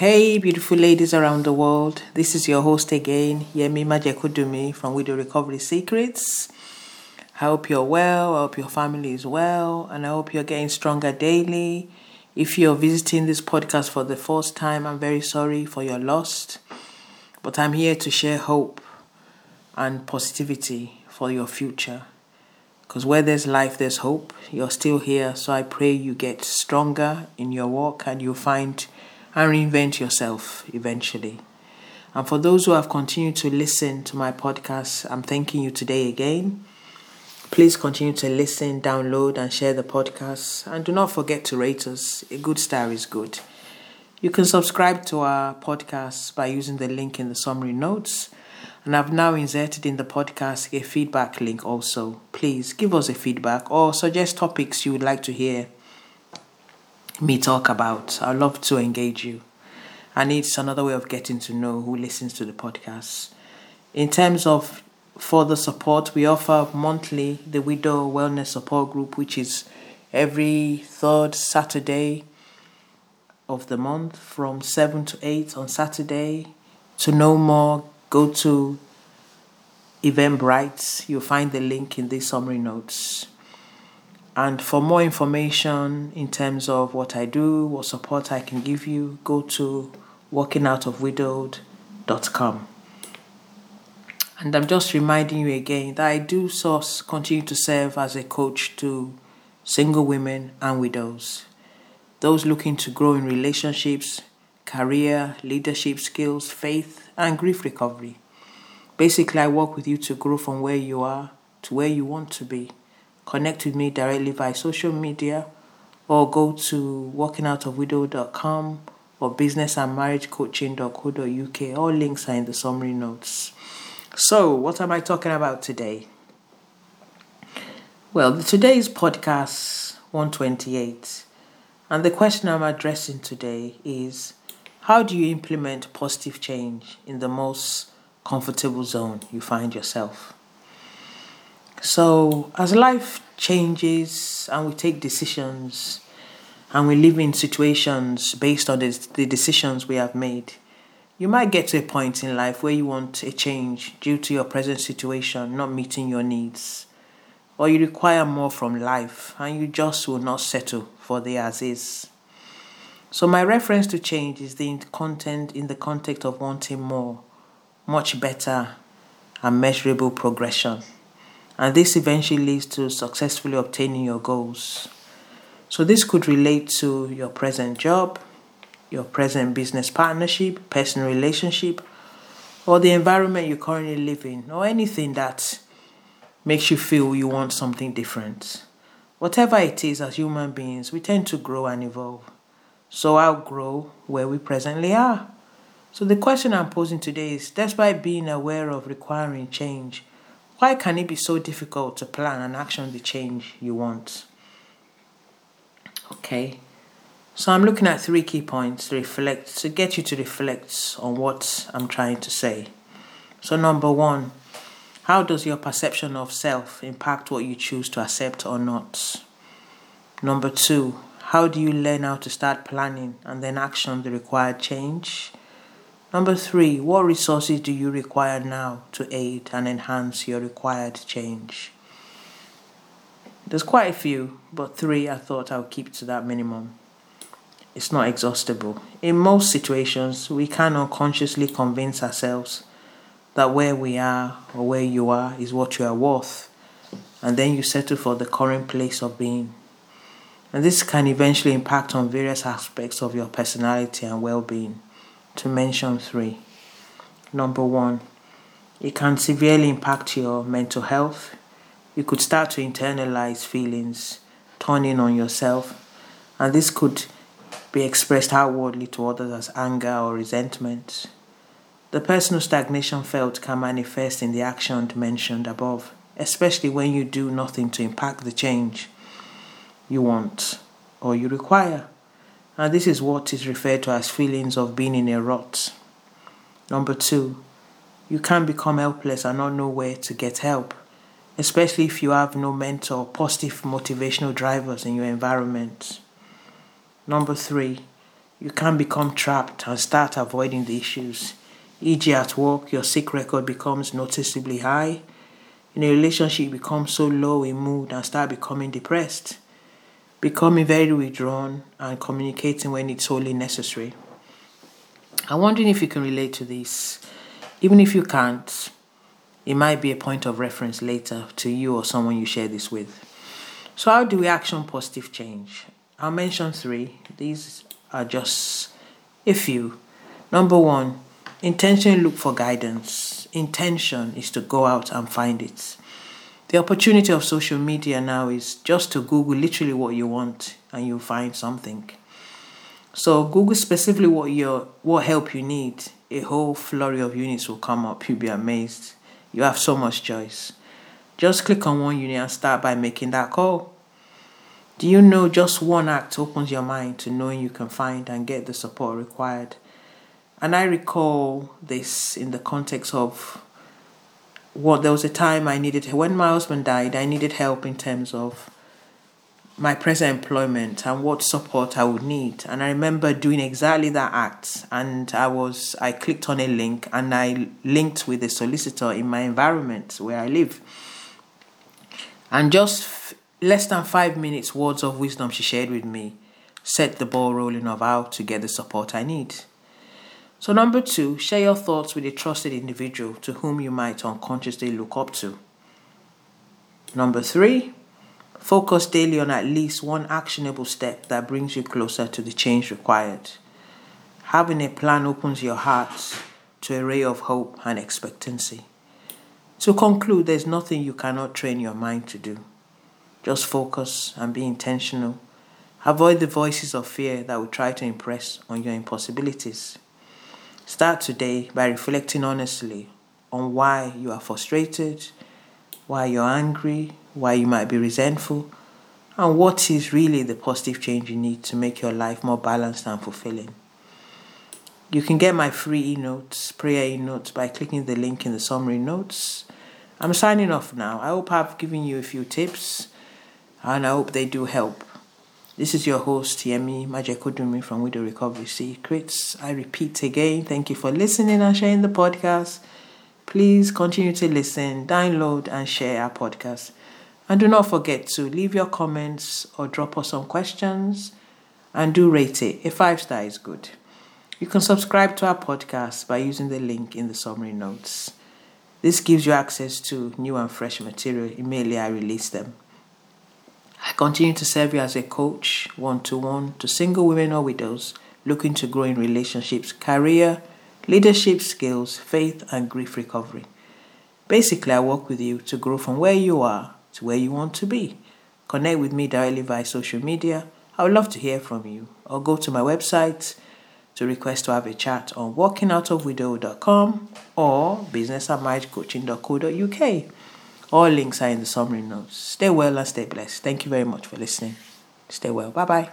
Hey, beautiful ladies around the world. This is your host again, Yemi Majekodunmi from Widow Recovery Secrets. I hope you're well. I hope your family is well. And I hope you're getting stronger daily. If you're visiting this podcast for the first time, I'm very sorry for your loss. But I'm here to share hope and positivity for your future. Because where there's life, there's hope. You're still here. So I pray you get stronger in your walk and you find and reinvent yourself eventually. And for those who have continued to listen to my podcast, I'm thanking you today again. Please continue to listen, download, and share the podcast. And do not forget to rate us. A good star is good. You can subscribe to our podcast by using the link in the summary notes. And I've now inserted in the podcast a feedback link also. Please give us a feedback or suggest topics you would like to hear me talk about. I love to engage you. And it's another way of getting to know who listens to the podcast. In terms of further support, we offer monthly the Widow Wellness Support Group, which is every third Saturday of the month from 7 to 8 on Saturday. To know more, go to Eventbrite. You'll find the link in the summary notes. And for more information in terms of what I do, what support I can give you, go to walkingoutofwidowed.com. And I'm just reminding you again that I do source, continue to serve as a coach to single women and widows, those looking to grow in relationships, career, leadership skills, faith, and grief recovery. Basically, I work with you to grow from where you are to where you want to be. Connect with me directly via social media or go to walkingoutofwidow.com or businessandmarriagecoaching.co.uk. All links are in the summary notes. So, what am I talking about today? Well, today's podcast 128, and the question I'm addressing today is how do you implement positive change in the most comfortable zone you find yourself? So, as life changes and we take decisions and we live in situations based on the, decisions we have made, you might get to a point in life where you want a change due to your present situation not meeting your needs, or you require more from life and you just will not settle for the as is. So, my reference to change is the content in the context of wanting more, much better, and measurable progression and this eventually leads to successfully obtaining your goals. So, this could relate to your present job, your present business partnership, personal relationship, or the environment you currently live in, or anything that makes you feel you want something different. Whatever it is, as human beings, we tend to grow and evolve. So, outgrow where we presently are. So, the question I'm posing today is despite being aware of requiring change, why can it be so difficult to plan and action the change you want? Okay, so I'm looking at three key points to reflect, to get you to reflect on what I'm trying to say. So, number one, how does your perception of self impact what you choose to accept or not? Number two, how do you learn how to start planning and then action the required change? Number three, what resources do you require now to aid and enhance your required change? There's quite a few, but three I thought I would keep to that minimum. It's not exhaustible. In most situations, we can unconsciously convince ourselves that where we are or where you are is what you are worth, and then you settle for the current place of being. And this can eventually impact on various aspects of your personality and well being to mention three. Number one, it can severely impact your mental health. You could start to internalize feelings, turning on yourself, and this could be expressed outwardly to others as anger or resentment. The personal stagnation felt can manifest in the action mentioned above, especially when you do nothing to impact the change you want or you require. And this is what is referred to as feelings of being in a rut. Number two, you can become helpless and not know where to get help, especially if you have no mentor, positive motivational drivers in your environment. Number three, you can become trapped and start avoiding the issues. E.g., at work, your sick record becomes noticeably high. In a relationship, you become so low in mood and start becoming depressed, becoming very withdrawn and communicating when it's wholly necessary. I'm wondering if you can relate to this. Even if you can't, it might be a point of reference later to you or someone you share this with. So, how do we action positive change? I'll mention three. These are just a few. Number one, intentionally look for guidance. Intention is to go out and find it. The opportunity of social media now is just to Google literally what you want and you'll find something. So Google specifically what your what help you need. A whole flurry of units will come up. You'll be amazed. You have so much choice. Just click on one unit and start by making that call. Do you know just one act opens your mind to knowing you can find and get the support required? And I recall this in the context of what there was a time I needed when my husband died, I needed help in terms of my present employment and what support I would need. And I remember doing exactly that act. And I was I clicked on a link and I linked with a solicitor in my environment where I live. And just less than five minutes words of wisdom she shared with me set the ball rolling of how to get the support I need. So, number two, share your thoughts with a trusted individual to whom you might unconsciously look up to. Number three, focus daily on at least one actionable step that brings you closer to the change required. Having a plan opens your heart to a ray of hope and expectancy. To conclude, there's nothing you cannot train your mind to do. Just focus and be intentional. Avoid the voices of fear that will try to impress on your impossibilities. Start today by reflecting honestly on why you are frustrated, why you're angry, why you might be resentful, and what is really the positive change you need to make your life more balanced and fulfilling. You can get my free e notes, prayer e notes, by clicking the link in the summary notes. I'm signing off now. I hope I've given you a few tips and I hope they do help. This is your host, Yemi Majekodunmi from Widow Recovery Secrets. I repeat again, thank you for listening and sharing the podcast. Please continue to listen, download, and share our podcast. And do not forget to leave your comments or drop us some questions and do rate it. A five star is good. You can subscribe to our podcast by using the link in the summary notes. This gives you access to new and fresh material immediately I release them. I continue to serve you as a coach, one to one, to single women or widows looking to grow in relationships, career, leadership skills, faith, and grief recovery. Basically, I work with you to grow from where you are to where you want to be. Connect with me directly via social media. I would love to hear from you. Or go to my website to request to have a chat on walkingoutofwidow.com or businessandmarriagecoaching.co.uk. All links are in the summary notes. Stay well and stay blessed. Thank you very much for listening. Stay well. Bye bye.